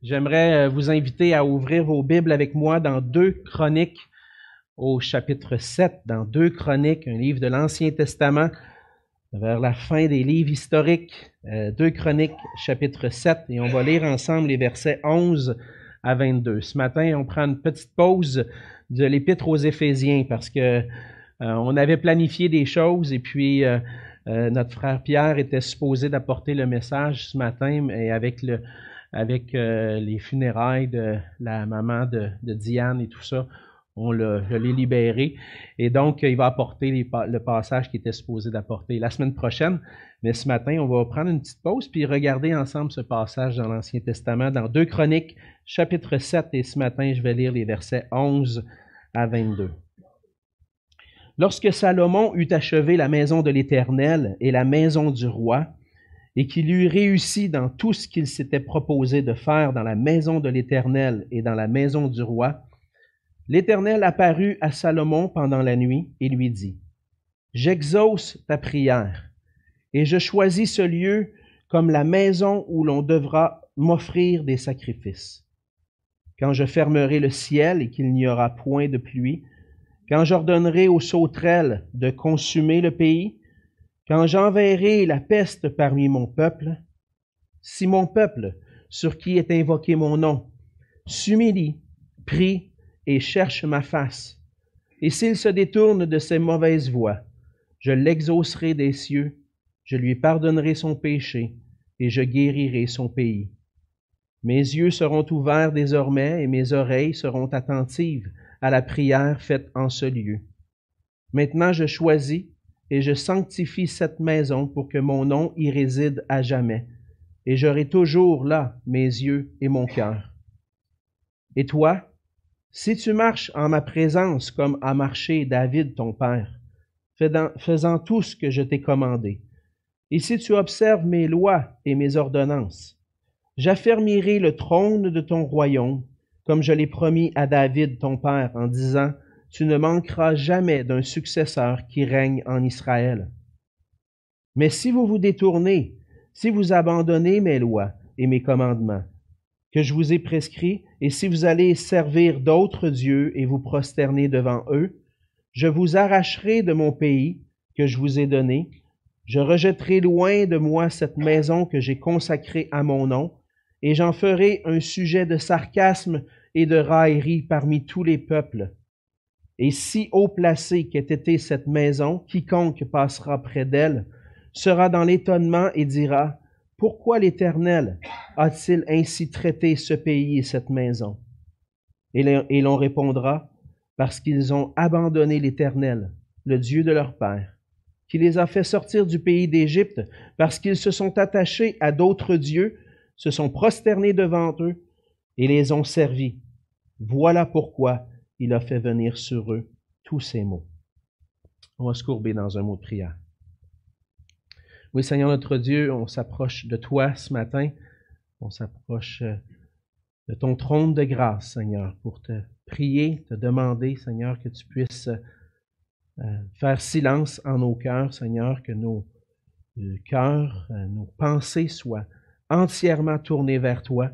J'aimerais euh, vous inviter à ouvrir vos Bibles avec moi dans deux Chroniques au chapitre 7, dans deux Chroniques, un livre de l'Ancien Testament, vers la fin des livres historiques, euh, deux Chroniques, chapitre 7, et on va lire ensemble les versets 11 à 22. Ce matin, on prend une petite pause de l'Épître aux Éphésiens parce que euh, on avait planifié des choses et puis notre frère Pierre était supposé d'apporter le message ce matin, et avec le, avec euh, les funérailles de la maman de, Diane et tout ça. On l'a, libéré. Et donc, il va apporter le passage qu'il était supposé d'apporter la semaine prochaine. Mais ce matin, on va prendre une petite pause puis regarder ensemble ce passage dans l'Ancien Testament, dans 2 Chroniques, chapitre 7. Et ce matin, je vais lire les versets 11 à 22. Lorsque Salomon eut achevé la maison de l'Éternel et la maison du roi, et qu'il eut réussi dans tout ce qu'il s'était proposé de faire dans la maison de l'Éternel et dans la maison du roi, l'Éternel apparut à Salomon pendant la nuit et lui dit, J'exauce ta prière, et je choisis ce lieu comme la maison où l'on devra m'offrir des sacrifices. Quand je fermerai le ciel et qu'il n'y aura point de pluie, quand j'ordonnerai aux sauterelles de consumer le pays, quand j'enverrai la peste parmi mon peuple, si mon peuple, sur qui est invoqué mon nom, s'humilie, prie et cherche ma face, et s'il se détourne de ses mauvaises voies, je l'exaucerai des cieux, je lui pardonnerai son péché, et je guérirai son pays. Mes yeux seront ouverts désormais, et mes oreilles seront attentives à la prière faite en ce lieu. Maintenant je choisis et je sanctifie cette maison pour que mon nom y réside à jamais, et j'aurai toujours là mes yeux et mon cœur. Et toi, si tu marches en ma présence comme a marché David ton père, faisant tout ce que je t'ai commandé, et si tu observes mes lois et mes ordonnances, j'affermirai le trône de ton royaume, comme je l'ai promis à David ton père, en disant, tu ne manqueras jamais d'un successeur qui règne en Israël. Mais si vous vous détournez, si vous abandonnez mes lois et mes commandements que je vous ai prescrits, et si vous allez servir d'autres dieux et vous prosterner devant eux, je vous arracherai de mon pays que je vous ai donné, je rejetterai loin de moi cette maison que j'ai consacrée à mon nom, et j'en ferai un sujet de sarcasme et de raillerie parmi tous les peuples et si haut placée qu'ait été cette maison, quiconque passera près d'elle sera dans l'étonnement et dira, Pourquoi l'Éternel a-t-il ainsi traité ce pays et cette maison? Et l'on répondra, Parce qu'ils ont abandonné l'Éternel, le Dieu de leur Père, qui les a fait sortir du pays d'Égypte, parce qu'ils se sont attachés à d'autres dieux, se sont prosternés devant eux et les ont servis. Voilà pourquoi il a fait venir sur eux tous ces mots. On va se courber dans un mot de prière. Oui, Seigneur notre Dieu, on s'approche de toi ce matin. On s'approche euh, de ton trône de grâce, Seigneur, pour te prier, te demander, Seigneur, que tu puisses euh, faire silence en nos cœurs, Seigneur, que nos euh, cœurs, nos pensées soient entièrement tournées vers toi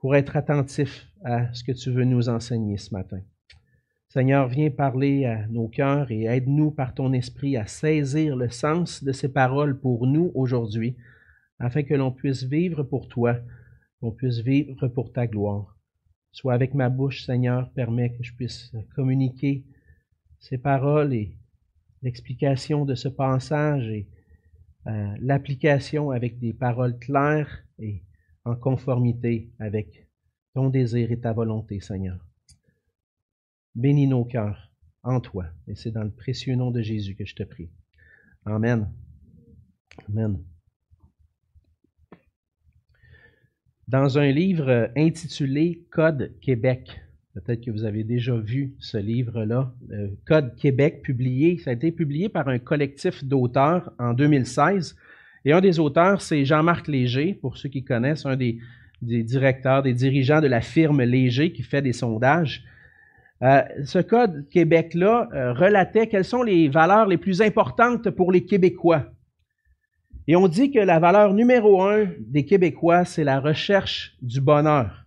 pour être attentifs à ce que tu veux nous enseigner ce matin. Seigneur, viens parler à nos cœurs et aide-nous par ton esprit à saisir le sens de ces paroles pour nous aujourd'hui, afin que l'on puisse vivre pour toi, qu'on puisse vivre pour ta gloire. Sois avec ma bouche, Seigneur, permets que je puisse communiquer ces paroles et l'explication de ce passage et euh, l'application avec des paroles claires et en conformité avec ton désir et ta volonté, Seigneur. Bénis nos cœurs en toi. Et c'est dans le précieux nom de Jésus que je te prie. Amen. Amen. Dans un livre intitulé Code Québec, peut-être que vous avez déjà vu ce livre-là, Code Québec, publié, ça a été publié par un collectif d'auteurs en 2016. Et un des auteurs, c'est Jean-Marc Léger, pour ceux qui connaissent, un des, directeurs, des dirigeants de la firme Léger qui fait des sondages. Euh, ce code Québec-là euh, relatait quelles sont les valeurs les plus importantes pour les Québécois. Et on dit que la valeur numéro un des Québécois, c'est la recherche du bonheur.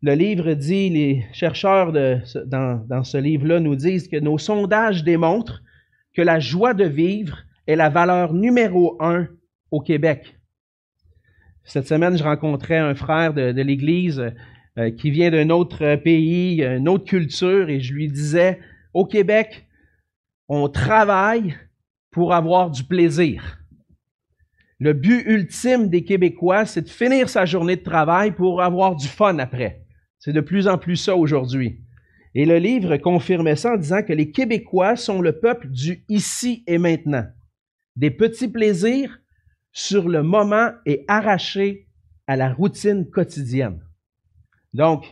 Le livre dit, les chercheurs de, dans, dans ce livre-là nous disent que nos sondages démontrent que la joie de vivre est la valeur numéro un au Québec. Cette semaine, je rencontrais un frère de, l'Église euh, qui vient d'un autre pays, une autre culture, et je lui disais, au Québec, on travaille pour avoir du plaisir. Le but ultime des Québécois, c'est de finir sa journée de travail pour avoir du fun après. C'est de plus en plus ça aujourd'hui. Et le livre confirmait ça en disant que les Québécois sont le peuple du ici et maintenant. Des petits plaisirs sur le moment et arrachés à la routine quotidienne. Donc,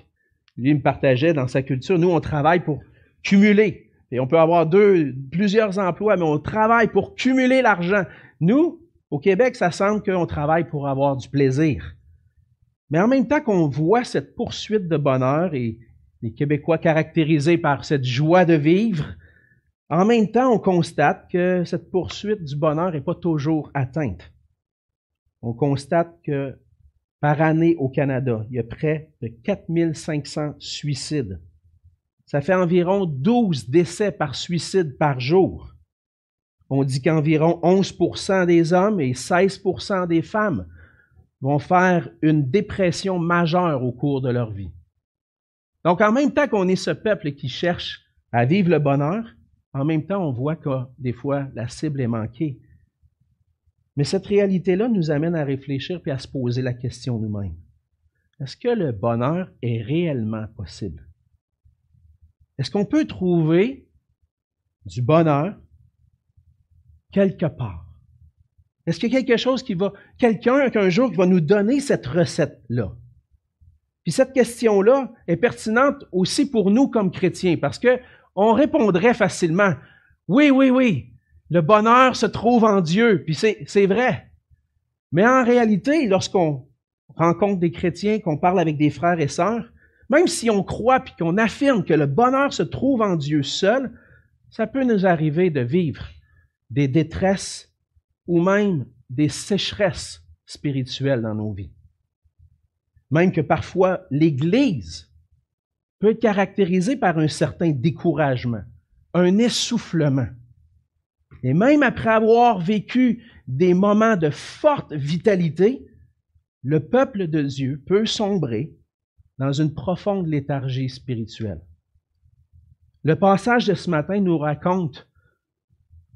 lui me partageait dans sa culture, nous, on travaille pour cumuler. Et on peut avoir deux, plusieurs emplois, mais on travaille pour cumuler l'argent. Nous, au Québec, ça semble qu'on travaille pour avoir du plaisir. Mais en même temps qu'on voit cette poursuite de bonheur et les Québécois caractérisés par cette joie de vivre, en même temps, on constate que cette poursuite du bonheur n'est pas toujours atteinte. On constate que par année au Canada, il y a près de 4500 suicides. Ça fait environ 12 décès par suicide par jour. On dit qu'environ 11% des hommes et 16% des femmes vont faire une dépression majeure au cours de leur vie. Donc, en même temps qu'on est ce peuple qui cherche à vivre le bonheur, en même temps, on voit que des fois, la cible est manquée. Mais cette réalité-là nous amène à réfléchir puis à se poser la question nous-mêmes. Est-ce que le bonheur est réellement possible? Est-ce qu'on peut trouver du bonheur quelque part? Est-ce qu'il y a quelque chose qui va, quelqu'un qu'un jour qui va nous donner cette recette-là? Puis cette question-là est pertinente aussi pour nous comme chrétiens parce que on répondrait facilement, oui, oui, oui, le bonheur se trouve en Dieu, puis c'est vrai. Mais en réalité, lorsqu'on rencontre des chrétiens, qu'on parle avec des frères et sœurs, même si on croit puis qu'on affirme que le bonheur se trouve en Dieu seul, ça peut nous arriver de vivre des détresses ou même des sécheresses spirituelles dans nos vies. Même que parfois l'Église peut être caractérisée par un certain découragement, un essoufflement. Et même après avoir vécu des moments de forte vitalité, le peuple de Dieu peut sombrer dans une profonde léthargie spirituelle. Le passage de ce matin nous raconte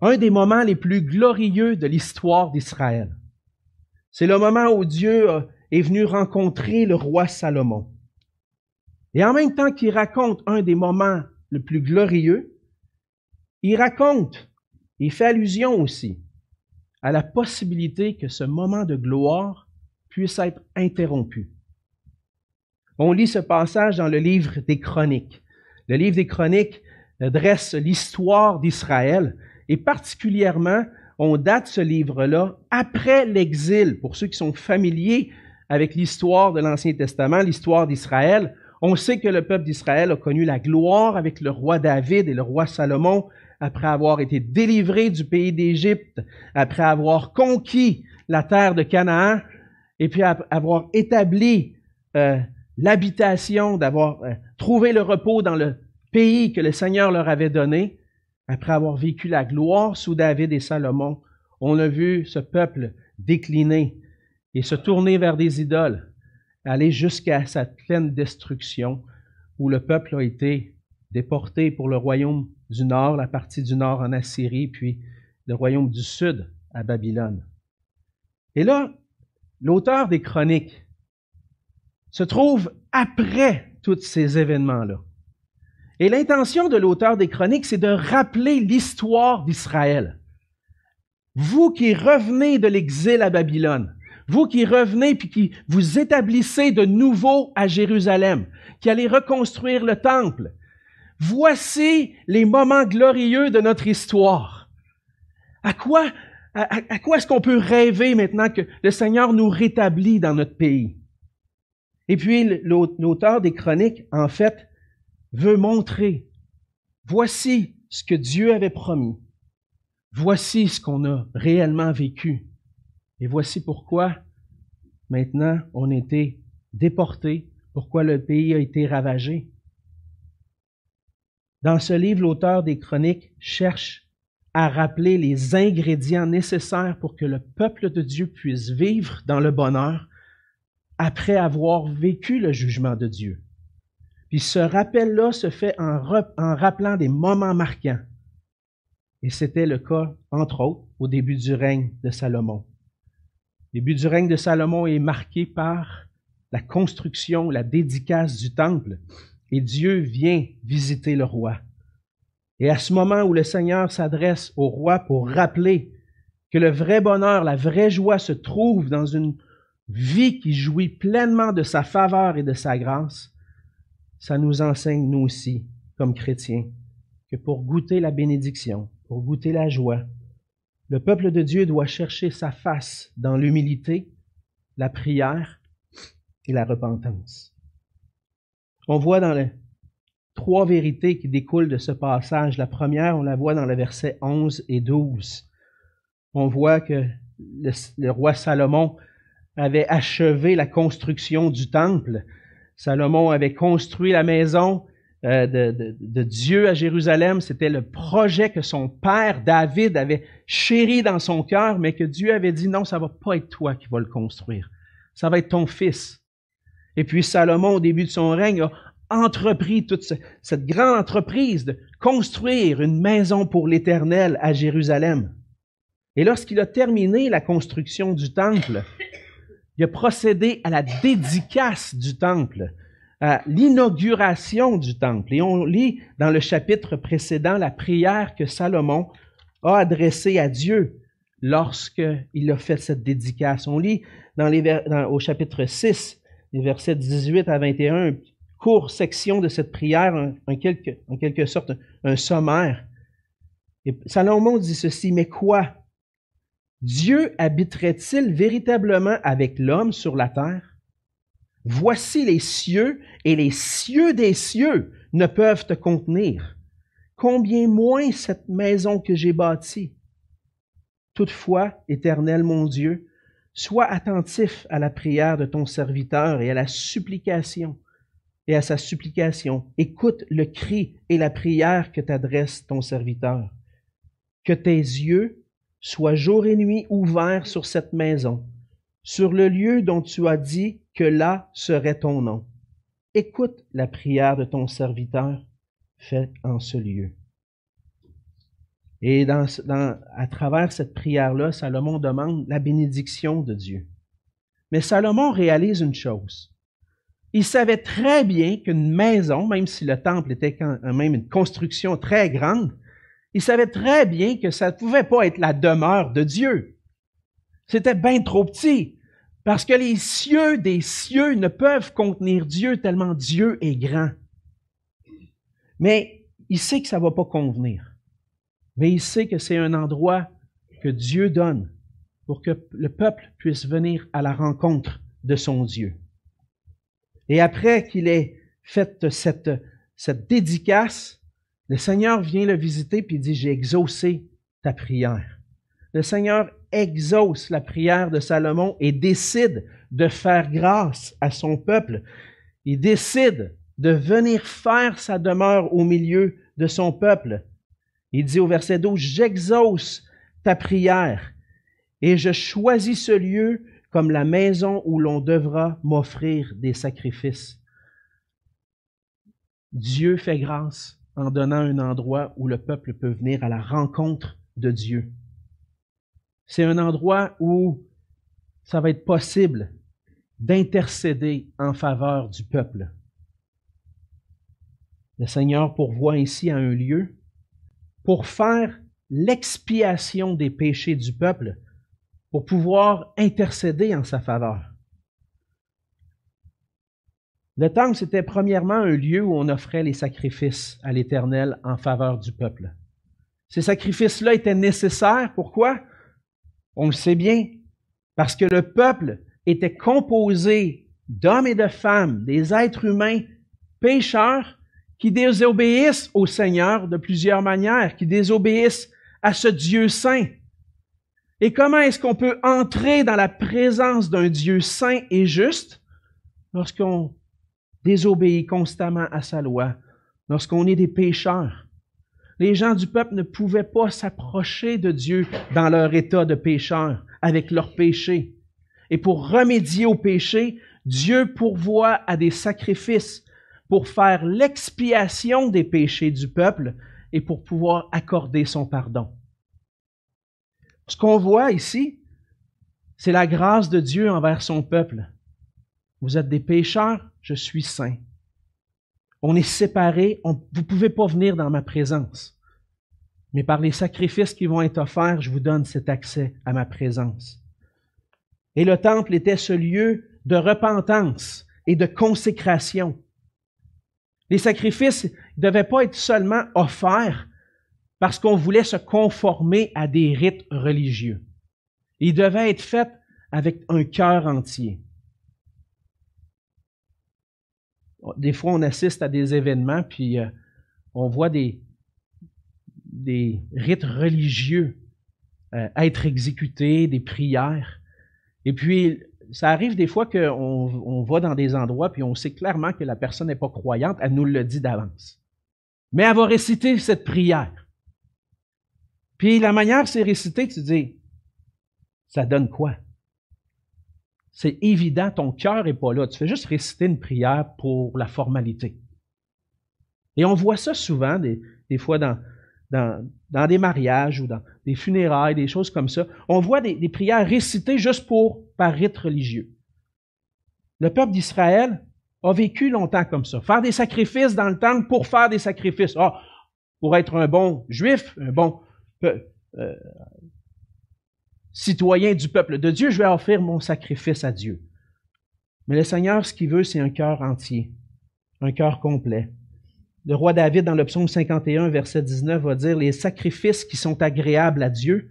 un des moments les plus glorieux de l'histoire d'Israël. C'est le moment où Dieu est venu rencontrer le roi Salomon. Et en même temps qu'il raconte un des moments les plus glorieux, il raconte, il fait allusion aussi à la possibilité que ce moment de gloire puisse être interrompu. On lit ce passage dans le livre des Chroniques. Le livre des Chroniques dresse l'histoire d'Israël et particulièrement, on date ce livre-là après l'exil. Pour ceux qui sont familiers avec l'histoire de l'Ancien Testament, l'histoire d'Israël, on sait que le peuple d'Israël a connu la gloire avec le roi David et le roi Salomon après avoir été délivré du pays d'Égypte, après avoir conquis la terre de Canaan et puis avoir établi euh, l'habitation, d'avoir euh, trouvé le repos dans le pays que le Seigneur leur avait donné, après avoir vécu la gloire sous David et Salomon, on a vu ce peuple décliner et se tourner vers des idoles, aller jusqu'à sa pleine destruction, où le peuple a été déporté pour le royaume du nord, la partie du nord en Assyrie, puis le royaume du sud à Babylone. Et là, l'auteur des chroniques se trouve après tous ces événements-là. Et l'intention de l'auteur des chroniques, c'est de rappeler l'histoire d'Israël. Vous qui revenez de l'exil à Babylone, vous qui revenez puis qui vous établissez de nouveau à Jérusalem, qui allez reconstruire le temple, voici les moments glorieux de notre histoire. À quoi, à, quoi est-ce qu'on peut rêver maintenant que le Seigneur nous rétablit dans notre pays? Et puis, l'auteur des chroniques, en fait, veut montrer, voici ce que Dieu avait promis. voici ce qu'on a réellement vécu. Et voici pourquoi maintenant on a été déportés, pourquoi le pays a été ravagé. Dans ce livre, l'auteur des chroniques cherche à rappeler les ingrédients nécessaires pour que le peuple de Dieu puisse vivre dans le bonheur après avoir vécu le jugement de Dieu. Puis ce rappel-là se fait en, en, rappelant des moments marquants. Et c'était le cas, entre autres, au début du règne de Salomon. Début du règne de Salomon est marqué par la construction, la dédicace du temple, et Dieu vient visiter le roi. Et à ce moment où le Seigneur s'adresse au roi pour rappeler que le vrai bonheur, la vraie joie se trouve dans une vie qui jouit pleinement de sa faveur et de sa grâce, ça nous enseigne, nous aussi, comme chrétiens, que pour goûter la bénédiction, pour goûter la joie, le peuple de Dieu doit chercher sa face dans l'humilité, la prière et la repentance. On voit dans le trois vérités qui découlent de ce passage. La première, on la voit dans le verset 11 et 12. On voit que le, roi Salomon avait achevé la construction du temple. Salomon avait construit la maison euh, de, de, Dieu à Jérusalem. C'était le projet que son père David avait chéri dans son cœur, mais que Dieu avait dit non, ça va pas être toi qui vas le construire. Ça va être ton fils. Et puis Salomon, au début de son règne, a entrepris toute cette grande entreprise de construire une maison pour l'Éternel à Jérusalem. Et lorsqu'il a terminé la construction du temple, il a procédé à la dédicace du temple, à l'inauguration du temple. Et on lit dans le chapitre précédent la prière que Salomon a adressée à Dieu lorsqu'il a fait cette dédicace. On lit dans les, au chapitre 6, les versets 18 à 21, courte section de cette prière, en, quelque, en quelque sorte un, sommaire. Et Salomon dit ceci, mais quoi? Dieu habiterait-il véritablement avec l'homme sur la terre? Voici les cieux, et les cieux des cieux ne peuvent te contenir. Combien moins cette maison que j'ai bâtie Toutefois, Éternel mon Dieu, sois attentif à la prière de ton serviteur et à la supplication et à sa supplication. Écoute le cri et la prière que t'adresse ton serviteur. Que tes yeux soient jour et nuit ouverts sur cette maison, sur le lieu dont tu as dit que là serait ton nom. Écoute la prière de ton serviteur faite en ce lieu. Et à travers cette prière-là, Salomon demande la bénédiction de Dieu. Mais Salomon réalise une chose. Il savait très bien qu'une maison, même si le temple était quand même une construction très grande, il savait très bien que ça ne pouvait pas être la demeure de Dieu. C'était bien trop petit, parce que les cieux des cieux ne peuvent contenir Dieu tellement Dieu est grand. Mais il sait que ça ne va pas convenir. Mais il sait que c'est un endroit que Dieu donne pour que le peuple puisse venir à la rencontre de son Dieu. Et après qu'il ait fait cette, dédicace, le Seigneur vient le visiter puis dit, j'ai exaucé ta prière. Le Seigneur exauce la prière de Salomon et décide de faire grâce à son peuple. Il décide de venir faire sa demeure au milieu de son peuple. Il dit au verset 12, j'exauce ta prière et je choisis ce lieu comme la maison où l'on devra m'offrir des sacrifices. Dieu fait grâce en donnant un endroit où le peuple peut venir à la rencontre de Dieu. C'est un endroit où ça va être possible d'intercéder en faveur du peuple. Le Seigneur pourvoit ici à un lieu pour faire l'expiation des péchés du peuple pour pouvoir intercéder en sa faveur. Le temple, c'était premièrement un lieu où on offrait les sacrifices à l'Éternel en faveur du peuple. Ces sacrifices-là étaient nécessaires. Pourquoi? On le sait bien. Parce que le peuple était composé d'hommes et de femmes, des êtres humains pécheurs qui désobéissent au Seigneur de plusieurs manières, qui désobéissent à ce Dieu saint. Et comment est-ce qu'on peut entrer dans la présence d'un Dieu saint et juste lorsqu'on désobéit constamment à sa loi, lorsqu'on est des pécheurs? Les gens du peuple ne pouvaient pas s'approcher de Dieu dans leur état de pécheur, avec leur péché. Et pour remédier au péché, Dieu pourvoit à des sacrifices pour faire l'expiation des péchés du peuple et pour pouvoir accorder son pardon. Ce qu'on voit ici, c'est la grâce de Dieu envers son peuple. Vous êtes des pécheurs, je suis saint. On est séparés, vous ne pouvez pas venir dans ma présence. Mais par les sacrifices qui vont être offerts, je vous donne cet accès à ma présence. Et le temple était ce lieu de repentance et de consécration. Les sacrifices ne devaient pas être seulement offerts parce qu'on voulait se conformer à des rites religieux. Ils devaient être faits avec un cœur entier. Des fois, on assiste à des événements, puis euh, on voit des, rites religieux euh, être exécutés, des prières. Et puis, ça arrive des fois qu'on on va dans des endroits, puis on sait clairement que la personne n'est pas croyante, elle nous le dit d'avance. Mais elle va réciter cette prière. Puis la manière c'est récité, tu dis, ça donne quoi? C'est évident, ton cœur n'est pas là. Tu fais juste réciter une prière pour la formalité. Et on voit ça souvent, des, fois dans, des mariages ou dans des funérailles, des choses comme ça. On voit des, prières récitées juste pour, par rite religieux. Le peuple d'Israël a vécu longtemps comme ça. Faire des sacrifices dans le temple pour faire des sacrifices. Ah, pour être un bon juif, un bon euh, citoyen du peuple de Dieu, je vais offrir mon sacrifice à Dieu. Mais le Seigneur, ce qu'il veut, c'est un cœur entier, un cœur complet. Le roi David, dans le psaume 51, verset 19, va dire, les sacrifices qui sont agréables à Dieu,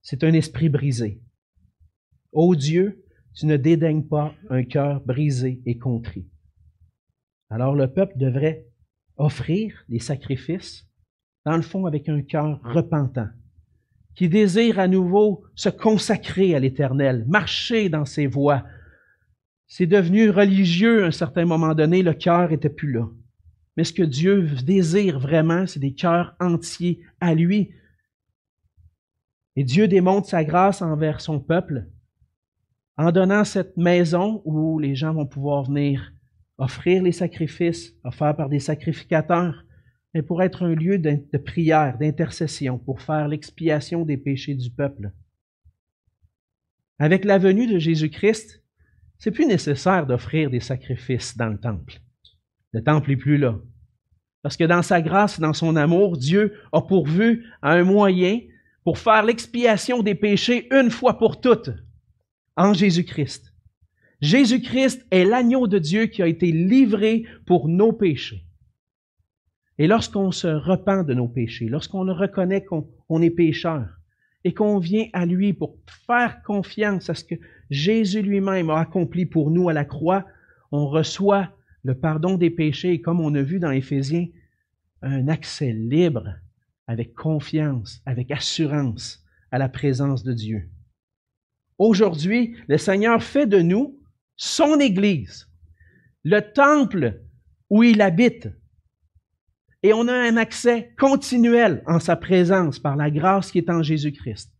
c'est un esprit brisé. Ô Dieu, tu ne dédaignes pas un cœur brisé et contrit. Alors le peuple devrait offrir des sacrifices dans le fond avec un cœur repentant, qui désire à nouveau se consacrer à l'Éternel, marcher dans ses voies. C'est devenu religieux à un certain moment donné, le cœur était plus là. Mais ce que Dieu désire vraiment, c'est des cœurs entiers à lui. Et Dieu démontre sa grâce envers son peuple en donnant cette maison où les gens vont pouvoir venir offrir les sacrifices offerts par des sacrificateurs, mais pour être un lieu de, prière, d'intercession, pour faire l'expiation des péchés du peuple. Avec la venue de Jésus-Christ, c'est plus nécessaire d'offrir des sacrifices dans le temple. Le temple n'est plus là. Parce que dans sa grâce, dans son amour, Dieu a pourvu à un moyen pour faire l'expiation des péchés une fois pour toutes en Jésus-Christ. Jésus-Christ est l'agneau de Dieu qui a été livré pour nos péchés. Et lorsqu'on se repent de nos péchés, lorsqu'on reconnaît qu'on est pécheur et qu'on vient à lui pour faire confiance à ce que Jésus lui-même a accompli pour nous à la croix, on reçoit le pardon des péchés et comme on a vu dans Éphésiens, un accès libre avec confiance, avec assurance à la présence de Dieu. Aujourd'hui, le Seigneur fait de nous son Église, le temple où il habite, et on a un accès continuel en sa présence par la grâce qui est en Jésus-Christ.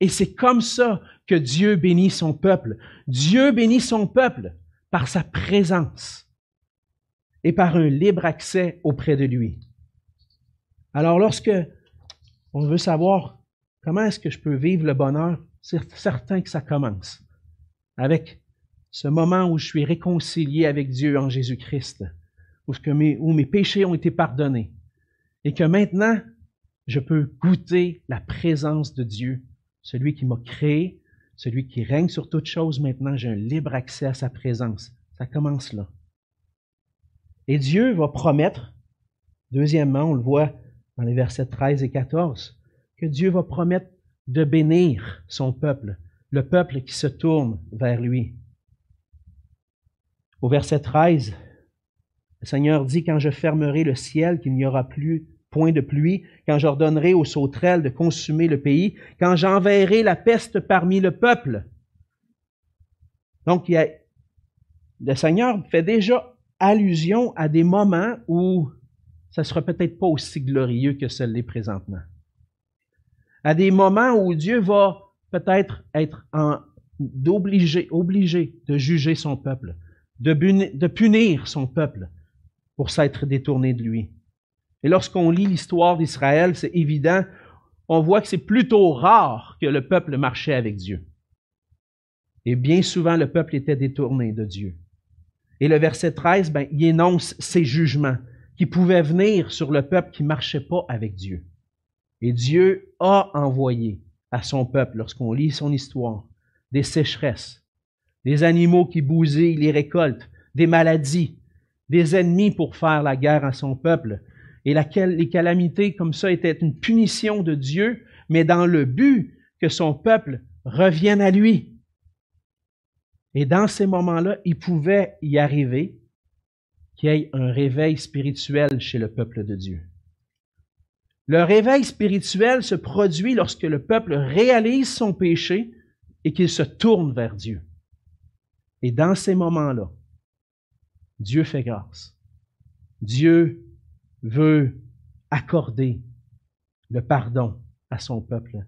Et c'est comme ça que Dieu bénit son peuple. Dieu bénit son peuple par sa présence et par un libre accès auprès de lui. Alors lorsque on veut savoir comment est-ce que je peux vivre le bonheur, c'est certain que ça commence avec ce moment où je suis réconcilié avec Dieu en Jésus-Christ où, mes, mes péchés ont été pardonnés, et que maintenant, je peux goûter la présence de Dieu, celui qui m'a créé, celui qui règne sur toute chose, maintenant j'ai un libre accès à sa présence. Ça commence là. Et Dieu va promettre, deuxièmement, on le voit dans les versets 13 et 14, que Dieu va promettre de bénir son peuple, le peuple qui se tourne vers lui. Au verset 13, le Seigneur dit, quand je fermerai le ciel, qu'il n'y aura plus point de pluie, quand j'ordonnerai aux sauterelles de consumer le pays, quand j'enverrai la peste parmi le peuple. Donc, le Seigneur fait déjà allusion à des moments où ça sera peut-être pas aussi glorieux que ce l'est présentement. À des moments où Dieu va peut-être être obligé de juger son peuple, de punir son peuple pour s'être détourné de lui. Et lorsqu'on lit l'histoire d'Israël, c'est évident, on voit que c'est plutôt rare que le peuple marchait avec Dieu. Et bien souvent, le peuple était détourné de Dieu. Et le verset 13, ben, il énonce ces jugements qui pouvaient venir sur le peuple qui marchait pas avec Dieu. Et Dieu a envoyé à son peuple, lorsqu'on lit son histoire, des sécheresses, des animaux qui bousillent les récoltes, des maladies, des ennemis pour faire la guerre à son peuple. Et laquelle, les calamités comme ça étaient une punition de Dieu, mais dans le but que son peuple revienne à lui. Et dans ces moments-là, il pouvait y arriver qu'il y ait un réveil spirituel chez le peuple de Dieu. Le réveil spirituel se produit lorsque le peuple réalise son péché et qu'il se tourne vers Dieu. Et dans ces moments-là, Dieu fait grâce. Dieu veut accorder le pardon à son peuple.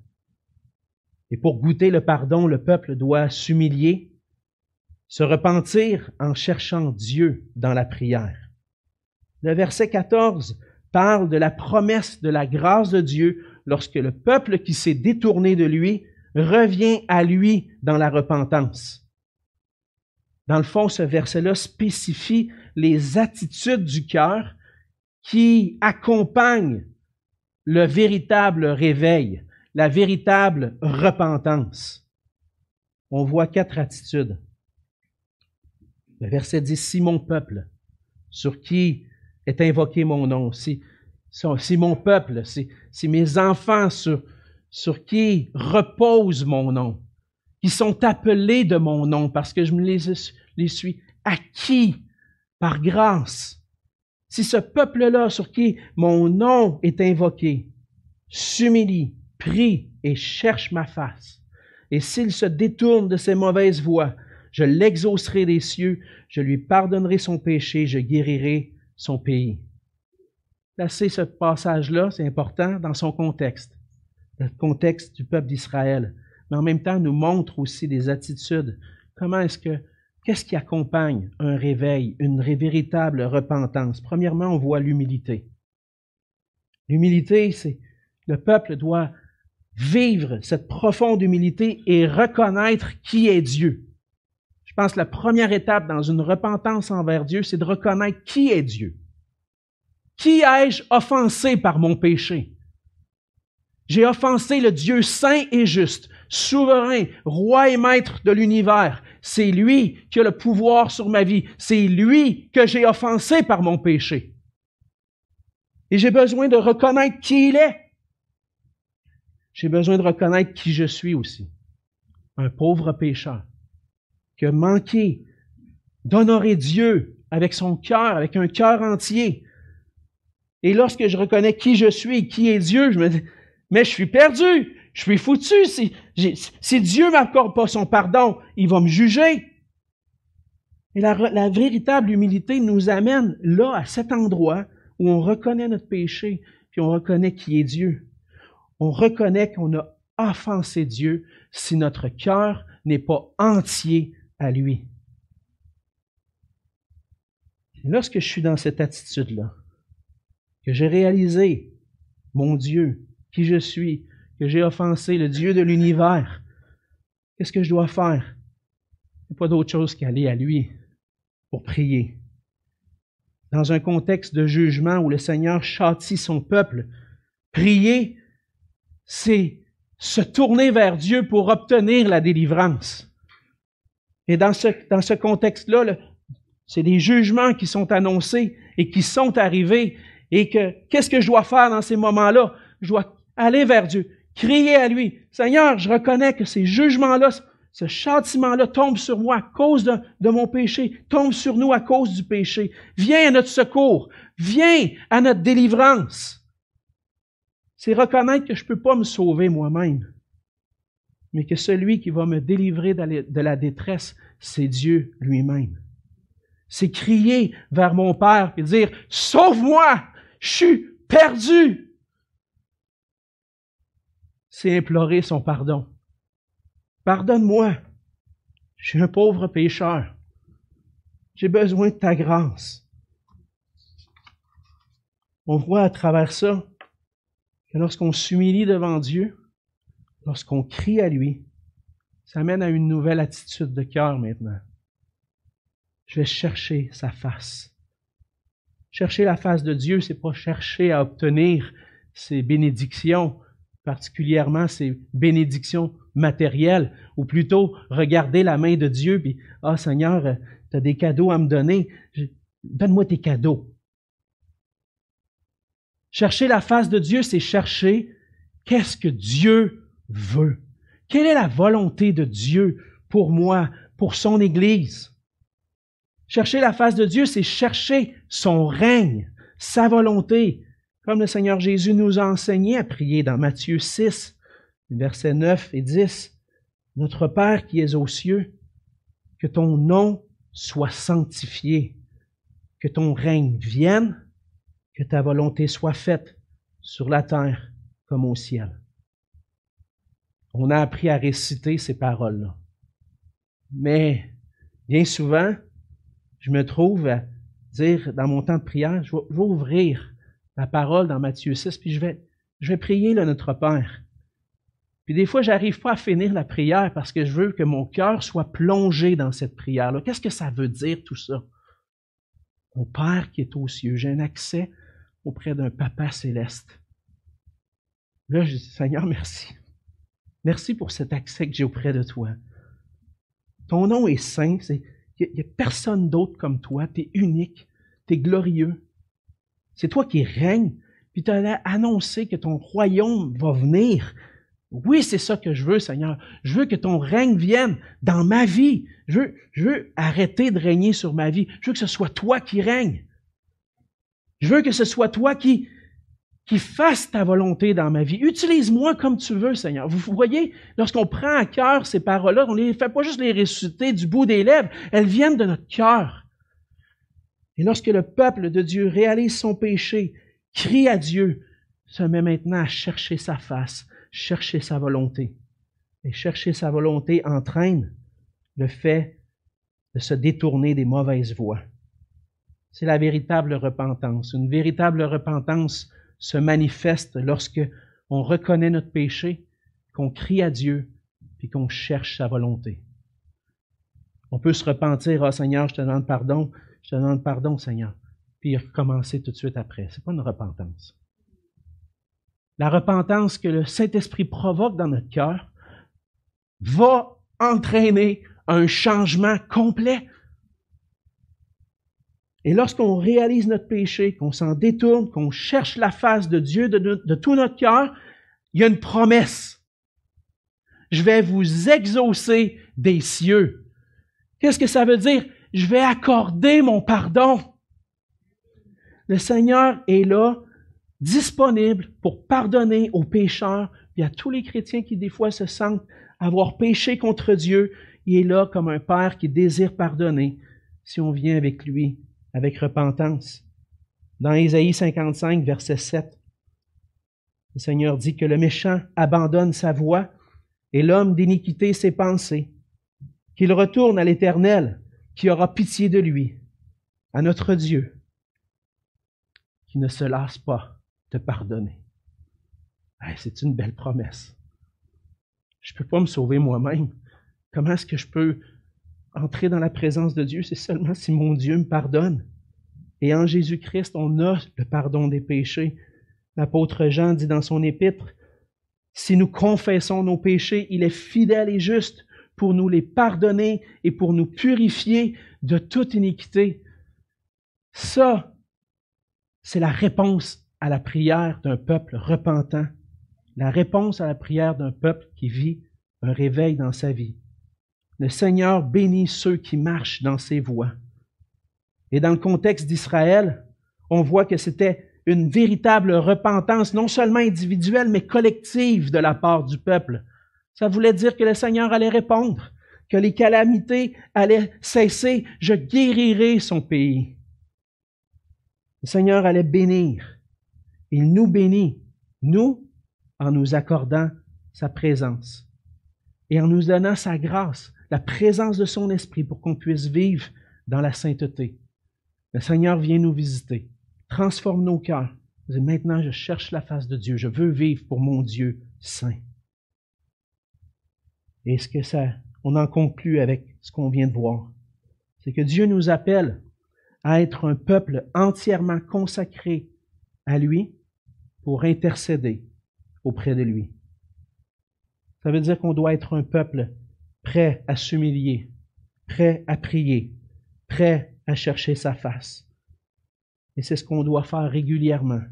Et pour goûter le pardon, le peuple doit s'humilier, se repentir en cherchant Dieu dans la prière. Le verset 14 parle de la promesse de la grâce de Dieu lorsque le peuple qui s'est détourné de lui revient à lui dans la repentance. Dans le fond, ce verset-là spécifie les attitudes du cœur qui accompagnent le véritable réveil, la véritable repentance. On voit quatre attitudes. Le verset dit, si mon peuple, sur qui est invoqué mon nom, si, si mon peuple, si, si mes enfants sur, sur qui repose mon nom, qui sont appelés de mon nom parce que je me les, suis acquis par grâce. Si ce peuple-là sur qui mon nom est invoqué s'humilie, prie et cherche ma face, et s'il se détourne de ses mauvaises voies, je l'exaucerai des cieux, je lui pardonnerai son péché, je guérirai son pays. Placez ce passage-là, c'est important, dans son contexte le contexte du peuple d'Israël, mais en même temps nous montre aussi des attitudes. Comment est-ce que, qu'est-ce qui accompagne un réveil, une véritable repentance? Premièrement, on voit l'humilité. L'humilité, c'est le peuple doit vivre cette profonde humilité et reconnaître qui est Dieu. Je pense que la première étape dans une repentance envers Dieu, c'est de reconnaître qui est Dieu. Qui ai-je offensé par mon péché? J'ai offensé le Dieu saint et juste, souverain, roi et maître de l'univers. C'est lui qui a le pouvoir sur ma vie. C'est lui que j'ai offensé par mon péché. Et j'ai besoin de reconnaître qui il est. J'ai besoin de reconnaître qui je suis aussi. Un pauvre pécheur qui a manqué d'honorer Dieu avec son cœur, avec un cœur entier. Et lorsque je reconnais qui je suis, qui est Dieu, je me dis, mais je suis perdu, je suis foutu. Si, si Dieu m'accorde pas son pardon, il va me juger. Et la, véritable humilité nous amène là, à cet endroit où on reconnaît notre péché, puis on reconnaît qui est Dieu. On reconnaît qu'on a offensé Dieu si notre cœur n'est pas entier à lui. Lorsque je suis dans cette attitude-là, que j'ai réalisé, mon Dieu, qui je suis, que j'ai offensé le Dieu de l'univers, qu'est-ce que je dois faire? Il n'y a pas d'autre chose qu'aller à lui pour prier. Dans un contexte de jugement où le Seigneur châtie son peuple, prier, c'est se tourner vers Dieu pour obtenir la délivrance. Et dans ce, dans ce contexte-là, c'est des jugements qui sont annoncés et qui sont arrivés. Et que, qu'est-ce que je dois faire dans ces moments-là? Je dois aller vers Dieu, crier à lui, Seigneur, je reconnais que ces jugements-là, ce châtiment-là tombe sur moi à cause de, de, mon péché, tombe sur nous à cause du péché. Viens à notre secours, viens à notre délivrance. C'est reconnaître que je ne peux pas me sauver moi-même, mais que celui qui va me délivrer de la détresse, c'est Dieu lui-même. C'est crier vers mon Père et dire, Sauve-moi, je suis perdu. C'est implorer son pardon. Pardonne-moi, je suis un pauvre pécheur. J'ai besoin de ta grâce. On voit à travers ça que lorsqu'on s'humilie devant Dieu, lorsqu'on crie à lui, ça mène à une nouvelle attitude de cœur maintenant. Je vais chercher sa face. Chercher la face de Dieu, c'est pas chercher à obtenir ses bénédictions, particulièrement ses bénédictions matérielles, ou plutôt regarder la main de Dieu puis ah Seigneur, tu as des cadeaux à me donner, donne-moi tes cadeaux. Chercher la face de Dieu, c'est chercher qu'est-ce que Dieu veut. Quelle est la volonté de Dieu pour moi, pour son Église? Chercher la face de Dieu, c'est chercher son règne, sa volonté, comme le Seigneur Jésus nous a enseigné à prier dans Matthieu 6, versets 9 et 10. Notre Père qui es aux cieux, que ton nom soit sanctifié, que ton règne vienne, que ta volonté soit faite sur la terre comme au ciel. On a appris à réciter ces paroles-là. Mais bien souvent, je me trouve à dire dans mon temps de prière, je vais, ouvrir la parole dans Matthieu 6, puis je vais, prier le Notre Père. Puis des fois, j'arrive pas à finir la prière parce que je veux que mon cœur soit plongé dans cette prière-là. Qu'est-ce que ça veut dire tout ça? Mon Père qui est aux cieux, j'ai un accès auprès d'un Papa céleste. Là, je dis, Seigneur, merci. Merci pour cet accès que j'ai auprès de toi. Ton nom est saint, il n'y a, personne d'autre comme toi, tu es unique, tu es glorieux. C'est toi qui règnes, puis tu as annoncé que ton royaume va venir, oui, c'est ça que je veux, Seigneur. Je veux que ton règne vienne dans ma vie. Je veux, je veux arrêter de régner sur ma vie. Je veux que ce soit toi qui règne. Je veux que ce soit toi qui, qui fasse ta volonté dans ma vie. Utilise-moi comme tu veux, Seigneur. Vous voyez, lorsqu'on prend à cœur ces paroles-là, on ne fait pas juste les réciter du bout des lèvres, elles viennent de notre cœur. Et lorsque le peuple de Dieu réalise son péché, crie à Dieu, se met maintenant à chercher sa face, chercher sa volonté. Et chercher sa volonté entraîne le fait de se détourner des mauvaises voies. C'est la véritable repentance. Une véritable repentance se manifeste lorsque on reconnaît notre péché, qu'on crie à Dieu, puis qu'on cherche sa volonté. On peut se repentir, ah Seigneur, je te demande pardon, je demande pardon, Seigneur, puis recommencer tout de suite après. C'est pas une repentance la repentance que le Saint-Esprit provoque dans notre cœur va entraîner un changement complet. Et lorsqu'on réalise notre péché, qu'on s'en détourne, qu'on cherche la face de Dieu de, tout notre cœur, il y a une promesse. Je vais vous exaucer des cieux. Qu'est-ce que ça veut dire? Je vais accorder mon pardon. Le Seigneur est là disponible pour pardonner aux pécheurs et à tous les chrétiens qui des fois se sentent avoir péché contre Dieu. Il est là comme un Père qui désire pardonner si on vient avec lui, avec repentance. Dans Ésaïe 55, verset 7, le Seigneur dit que le méchant abandonne sa voie et l'homme d'iniquité ses pensées, qu'il retourne à l'Éternel qui aura pitié de lui, à notre Dieu, qui ne se lasse pas te pardonner. c'est une belle promesse. Je ne peux pas me sauver moi-même. Comment est-ce que je peux entrer dans la présence de Dieu? C'est seulement si mon Dieu me pardonne. Et en Jésus-Christ, on a le pardon des péchés. L'apôtre Jean dit dans son épître, si nous confessons nos péchés, il est fidèle et juste pour nous les pardonner et pour nous purifier de toute iniquité. Ça, c'est la réponse à la prière d'un peuple repentant, la réponse à la prière d'un peuple qui vit un réveil dans sa vie. Le Seigneur bénit ceux qui marchent dans ses voies. Et dans le contexte d'Israël, on voit que c'était une véritable repentance, non seulement individuelle, mais collective de la part du peuple. Ça voulait dire que le Seigneur allait répondre, que les calamités allaient cesser, je guérirai son pays. Le Seigneur allait bénir. Il nous bénit, nous, en nous accordant sa présence et en nous donnant sa grâce, la présence de son esprit pour qu'on puisse vivre dans la sainteté. Le Seigneur vient nous visiter, transforme nos cœurs. Maintenant, je cherche la face de Dieu. Je veux vivre pour mon Dieu saint. Et ce que ça, on en conclut avec ce qu'on vient de voir, c'est que Dieu nous appelle à être un peuple entièrement consacré à lui pour intercéder auprès de lui. Ça veut dire qu'on doit être un peuple prêt à s'humilier, prêt à prier, prêt à chercher sa face. Et c'est ce qu'on doit faire régulièrement,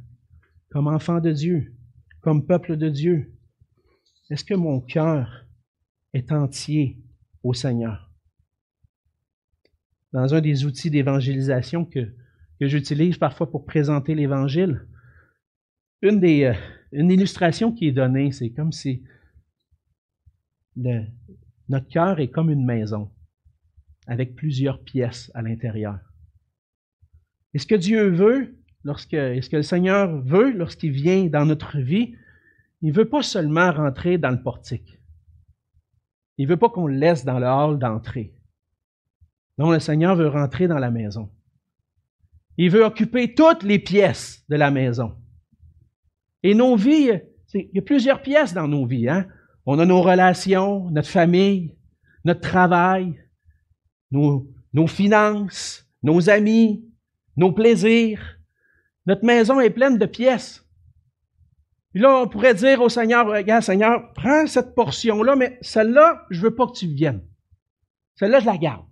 comme enfant de Dieu, comme peuple de Dieu. Est-ce que mon cœur est entier au Seigneur? Dans un des outils d'évangélisation que, j'utilise parfois pour présenter l'Évangile, euh, une illustration qui est donnée, c'est comme si notre cœur est comme une maison avec plusieurs pièces à l'intérieur. Et ce que Dieu veut, lorsque, et ce que le Seigneur veut lorsqu'il vient dans notre vie, il ne veut pas seulement rentrer dans le portique. Il ne veut pas qu'on le laisse dans le hall d'entrée. Non, le Seigneur veut rentrer dans la maison. Il veut occuper toutes les pièces de la maison. Et nos vies, il y a plusieurs pièces dans nos vies. Hein? On a nos relations, notre famille, notre travail, nos, nos finances, nos amis, nos plaisirs. Notre maison est pleine de pièces. Et là, on pourrait dire au Seigneur, regarde Seigneur, prends cette portion-là, mais celle-là, je veux pas que tu viennes. Celle-là, je la garde.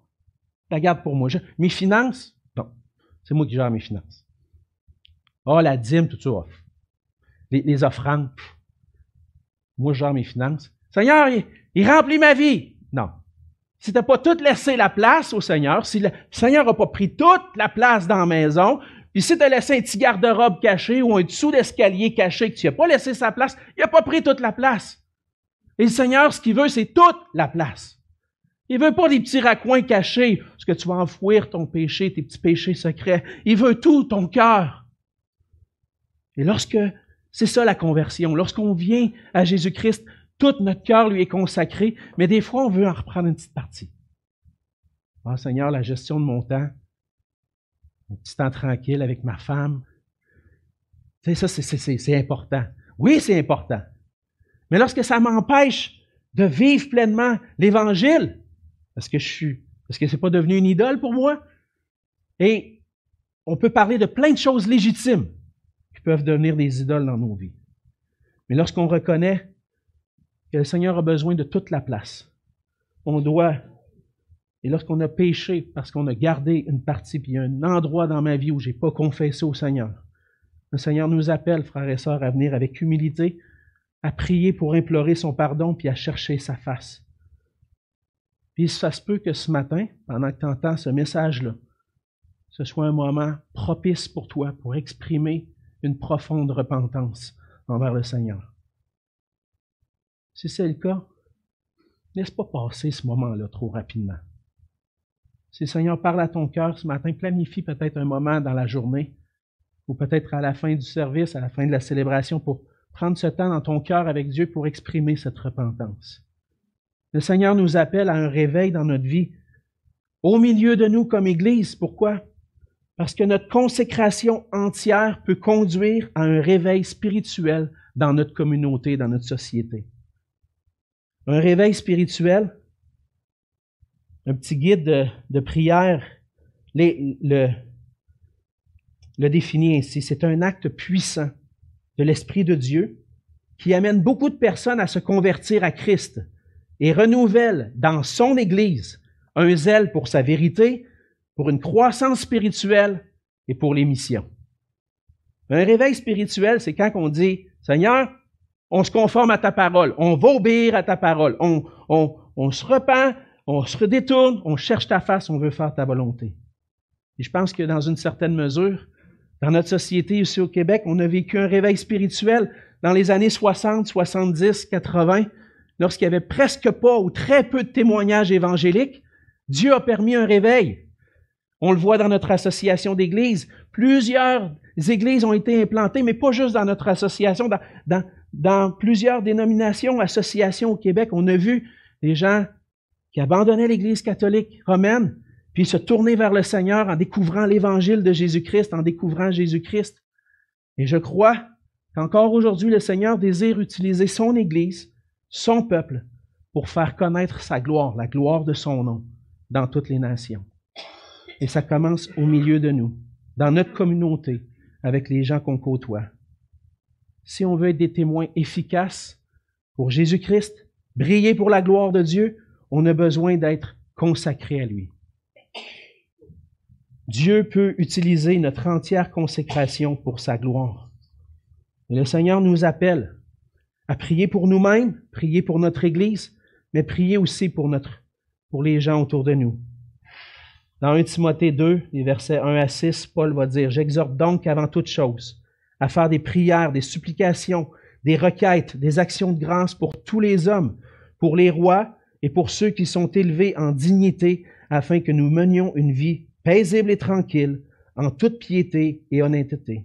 Je la garde pour moi. mes finances, non. C'est moi qui gère mes finances. Oh, la dîme, tout ça. Les, offrandes, moi, je gère mes finances. Seigneur, il, remplit ma vie. Non. Si tu n'as pas tout laissé la place au Seigneur, si le Seigneur n'a pas pris toute la place dans la maison, puis si laissé un petit garde-robe caché ou un dessous d'escalier caché que tu n'as pas laissé sa place, il n'a pas pris toute la place. Et le Seigneur, ce qu'il veut, c'est toute la place. Il veut pas des petits raccoins cachés, parce que tu vas enfouir ton péché, tes petits péchés secrets. Il veut tout, ton cœur. Et lorsque c'est ça la conversion. Lorsqu'on vient à Jésus-Christ, tout notre cœur lui est consacré, mais des fois, on veut en reprendre une petite partie. Ah, Seigneur, la gestion de mon temps, mon petit temps tranquille avec ma femme. Tu sais, ça, c'est important. Oui, c'est important. Mais lorsque ça m'empêche de vivre pleinement l'Évangile, parce que je suis, parce que c'est pas devenu une idole pour moi, et on peut parler de plein de choses légitimes peuvent devenir des idoles dans nos vies. Mais lorsqu'on reconnaît que le Seigneur a besoin de toute la place, on doit, et lorsqu'on a péché parce qu'on a gardé une partie, puis un endroit dans ma vie où je n'ai pas confessé au Seigneur, le Seigneur nous appelle, frères et sœurs, à venir avec humilité, à prier pour implorer son pardon, puis à chercher sa face. Puis ça se peut que ce matin, pendant que tu entends ce message-là, ce soit un moment propice pour toi pour exprimer une profonde repentance envers le Seigneur. Si c'est le cas, laisse pas passer ce moment-là trop rapidement. Si le Seigneur parle à ton cœur ce matin, planifie peut-être un moment dans la journée, ou peut-être à la fin du service, à la fin de la célébration, pour prendre ce temps dans ton cœur avec Dieu pour exprimer cette repentance. Le Seigneur nous appelle à un réveil dans notre vie, au milieu de nous comme Église. Pourquoi? Parce que notre consécration entière peut conduire à un réveil spirituel dans notre communauté, dans notre société. Un réveil spirituel, un petit guide de, prière le, le définit ainsi. C'est un acte puissant de l'Esprit de Dieu qui amène beaucoup de personnes à se convertir à Christ et renouvelle dans son Église un zèle pour sa vérité, pour une croissance spirituelle et pour les missions. Un réveil spirituel, c'est quand on dit, Seigneur, on se conforme à ta parole, on va obéir à ta parole, on, on, on se repent, on se redétourne, on cherche ta face, on veut faire ta volonté. Et je pense que dans une certaine mesure, Dans notre société ici au Québec, on a vécu un réveil spirituel dans les années 60, 70, 80, lorsqu'il n'y avait presque pas ou très peu de témoignages évangéliques. Dieu a permis un réveil. On le voit dans notre association d'églises. Plusieurs églises ont été implantées, mais pas juste dans notre association, dans, plusieurs dénominations, associations au Québec. On a vu des gens qui abandonnaient l'Église catholique romaine, puis se tourner vers le Seigneur en découvrant l'Évangile de Jésus-Christ, en découvrant Jésus-Christ. Et je crois qu'encore aujourd'hui, le Seigneur désire utiliser son Église, son peuple, pour faire connaître sa gloire, la gloire de son nom, dans toutes les nations. Et ça commence au milieu de nous, dans notre communauté, avec les gens qu'on côtoie. Si on veut être des témoins efficaces pour Jésus-Christ, briller pour la gloire de Dieu, on a besoin d'être consacré à lui. Dieu peut utiliser notre entière consécration pour sa gloire. Et le Seigneur nous appelle à prier pour nous-mêmes, prier pour notre Église, mais prier aussi pour, notre, pour les gens autour de nous. Dans 1 Timothée 2, les versets 1 à 6, Paul va dire, J'exhorte donc avant toute chose à faire des prières, des supplications, des requêtes, des actions de grâce pour tous les hommes, pour les rois et pour ceux qui sont élevés en dignité, afin que nous menions une vie paisible et tranquille, en toute piété et honnêteté.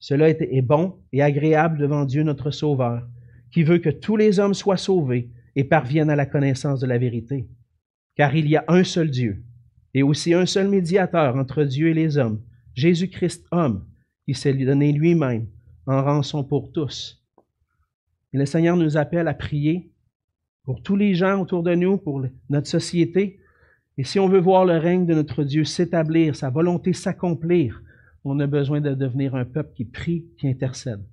Cela est bon et agréable devant Dieu notre Sauveur, qui veut que tous les hommes soient sauvés et parviennent à la connaissance de la vérité. Car il y a un seul Dieu, et aussi un seul médiateur entre Dieu et les hommes, Jésus-Christ homme, qui s'est donné lui-même en rançon pour tous. Le Seigneur nous appelle à prier pour tous les gens autour de nous, pour notre société, et si on veut voir le règne de notre Dieu s'établir, sa volonté s'accomplir, on a besoin de devenir un peuple qui prie, qui intercède.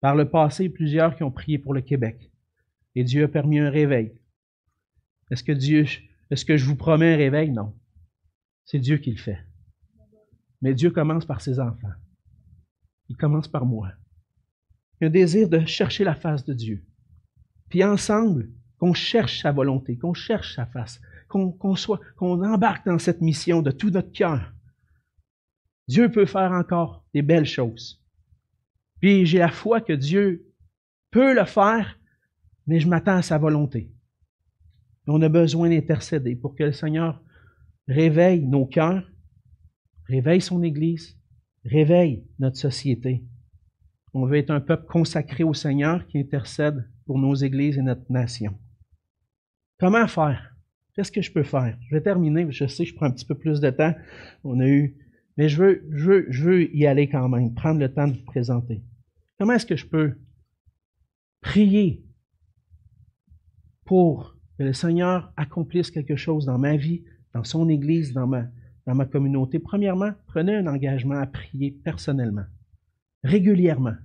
Par le passé, plusieurs qui ont prié pour le Québec. Et Dieu a permis un réveil. Est-ce que Dieu, est-ce que je vous promets un réveil? Non. C'est Dieu qui le fait. Mais Dieu commence par ses enfants. Il commence par moi. Un désir de chercher la face de Dieu. Puis ensemble, qu'on cherche sa volonté, qu'on cherche sa face, qu'on qu'on embarque dans cette mission de tout notre cœur. Dieu peut faire encore des belles choses. Puis j'ai la foi que Dieu peut le faire, mais je m'attends à sa volonté. On a besoin d'intercéder pour que le Seigneur réveille nos cœurs, réveille son Église, réveille notre société. On veut être un peuple consacré au Seigneur qui intercède pour nos églises et notre nation. Comment faire? Qu'est-ce que je peux faire? Je vais terminer, je sais que je prends un petit peu plus de temps. On a eu. Mais je veux, je veux, je veux y aller quand même, prendre le temps de vous présenter. Comment est-ce que je peux prier pour que le Seigneur accomplisse quelque chose dans ma vie, dans son Église, dans ma, dans ma communauté? Premièrement, prenez un engagement à prier personnellement, régulièrement,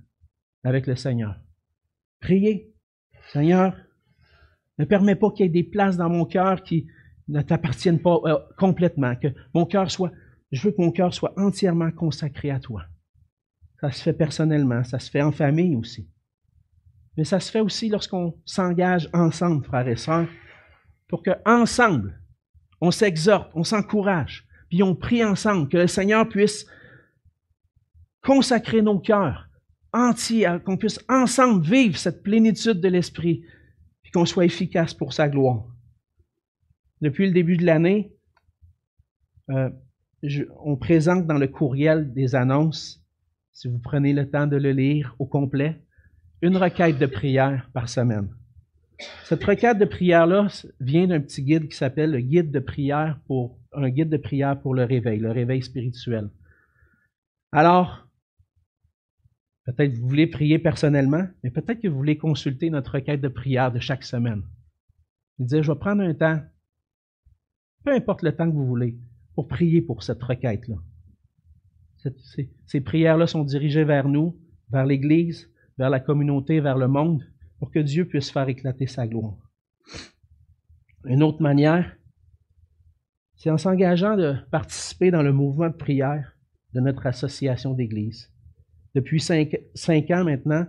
avec le Seigneur. Priez. Seigneur, ne permets pas qu'il y ait des places dans mon cœur qui ne t'appartiennent pas euh, complètement, que mon cœur soit, je veux que mon cœur soit entièrement consacré à toi. Ça se fait personnellement, ça se fait en famille aussi. Mais ça se fait aussi lorsqu'on s'engage ensemble, frères et sœurs, pour que ensemble, on s'exhorte, on s'encourage, puis on prie ensemble, que le Seigneur puisse consacrer nos cœurs entiers, qu'on puisse ensemble vivre cette plénitude de l'Esprit, qu'on soit efficace pour sa gloire. Depuis le début de l'année, euh, on présente dans le courriel des annonces, si vous prenez le temps de le lire au complet, une requête de prière par semaine. Cette requête de prière-là vient d'un petit guide qui s'appelle le guide de prière pour un guide de prière pour le réveil, le réveil spirituel. Alors, Peut-être que vous voulez prier personnellement, mais peut-être que vous voulez consulter notre requête de prière de chaque semaine. Dire, je vais prendre un temps, peu importe le temps que vous voulez, pour prier pour cette requête-là. Ces, ces prières-là sont dirigées vers nous, vers l'Église, vers la communauté, vers le monde, pour que Dieu puisse faire éclater sa gloire. Une autre manière, c'est en s'engageant de participer dans le mouvement de prière de notre association d'Église depuis cinq, ans maintenant,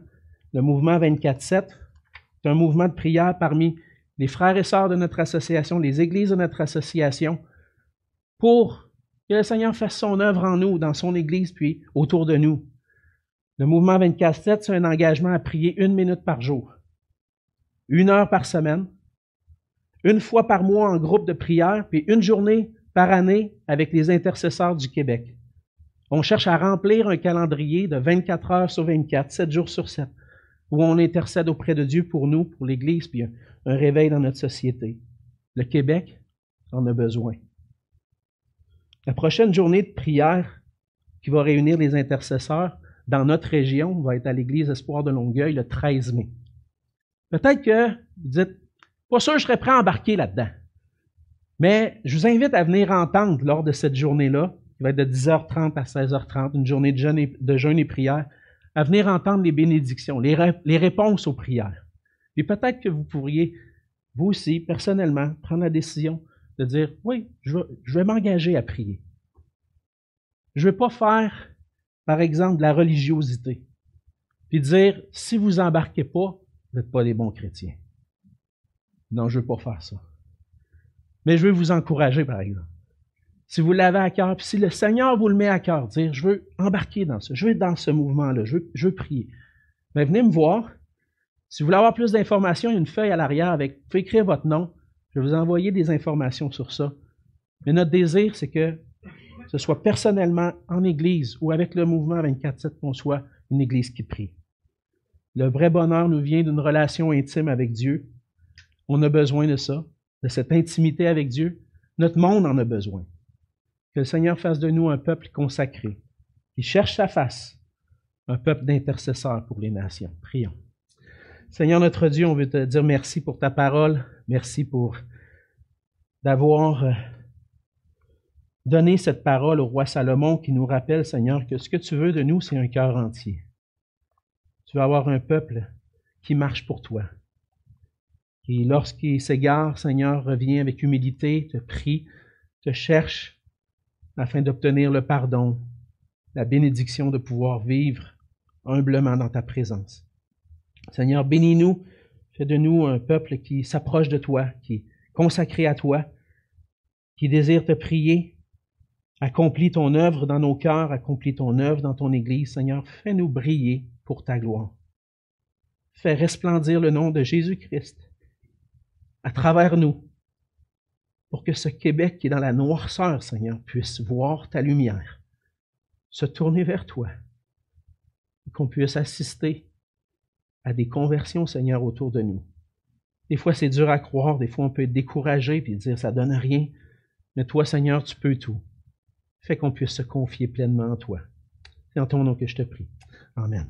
le mouvement 24-7. C'est un mouvement de prière parmi les frères et sœurs de notre association, les églises de notre association, pour Que le Seigneur fasse son œuvre en nous, dans son Église, puis autour de nous. Le mouvement 24-7, c'est un engagement à prier une minute par jour, une heure par semaine, une fois par mois en groupe de prière, puis une journée par année avec les intercesseurs du Québec. On cherche à remplir un calendrier de 24 heures sur 24, 7 jours sur 7, où on intercède auprès de Dieu pour nous, pour l'Église, puis un, réveil dans notre société. Le Québec en a besoin. La prochaine journée de prière qui va réunir les intercesseurs dans notre région va être à l'Église Espoir de Longueuil le 13 mai. Peut-être que vous dites, pas sûr je serais prêt à embarquer là-dedans. Mais je vous invite à venir entendre lors de cette journée-là, qui va être de 10h30 à 16h30, une journée de jeûne et, de prière, à venir entendre les bénédictions, les, réponses aux prières. Et peut-être que vous pourriez, vous aussi, personnellement, prendre la décision de dire, oui, je vais, je vais m'engager à prier. Je ne vais pas faire, par exemple, de la religiosité. Puis dire, si vous embarquez pas, vous n'êtes pas des bons chrétiens. Non, je ne veux pas faire ça. Mais je veux vous encourager, par exemple. Si vous l'avez à cœur, puis si le Seigneur vous le met à cœur, dire, je veux embarquer dans ça, je veux être dans ce mouvement-là, je veux, je veux prier. Mais venez me voir. Si vous voulez avoir plus d'informations, il y a une feuille à l'arrière avec, vous pouvez écrire votre nom. Je vais vous envoyer des informations sur ça. Mais notre désir, c'est que ce soit personnellement en Église ou avec le mouvement 24-7 qu'on soit une Église qui prie. Le vrai bonheur nous vient d'une relation intime avec Dieu. On a besoin de ça, de cette intimité avec Dieu. Notre monde en a besoin. Que le Seigneur fasse de nous un peuple consacré, qui cherche sa face, un peuple d'intercesseurs pour les nations. Prions. Seigneur notre Dieu, on veut te dire merci pour ta parole. Merci pour d'avoir euh, donné cette parole au roi Salomon qui nous rappelle, Seigneur, que ce que tu veux de nous, c'est un cœur entier. Tu veux avoir un peuple qui marche pour toi, qui, lorsqu'il s'égare, Seigneur, revient avec humilité, te prie, te cherche afin d'obtenir le pardon, la bénédiction de pouvoir vivre humblement dans ta présence. Seigneur, bénis-nous, fais de nous un peuple qui s'approche de toi, qui est consacré à toi, qui désire te prier. Accomplis ton œuvre dans nos cœurs, accomplis ton œuvre dans ton Église, Seigneur. Fais-nous briller pour ta gloire. Fais resplendir le nom de Jésus-Christ à travers nous, pour que ce Québec qui est dans la noirceur, Seigneur, puisse voir ta lumière, se tourner vers toi, et qu'on puisse assister à des conversions, Seigneur, autour de nous. Des fois, c'est dur à croire, des fois, on peut être découragé et dire ça donne rien. Mais toi, Seigneur, tu peux tout. Fais qu'on puisse se confier pleinement en toi. C'est en ton nom que je te prie. Amen.